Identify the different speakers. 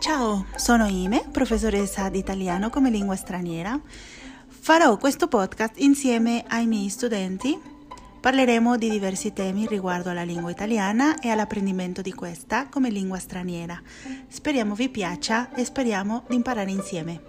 Speaker 1: Ciao, sono Ime, professoressa di italiano come lingua straniera. Farò questo podcast insieme ai miei studenti. Parleremo di diversi temi riguardo alla lingua italiana e all'apprendimento di questa come lingua straniera. Speriamo vi piaccia e speriamo di imparare insieme.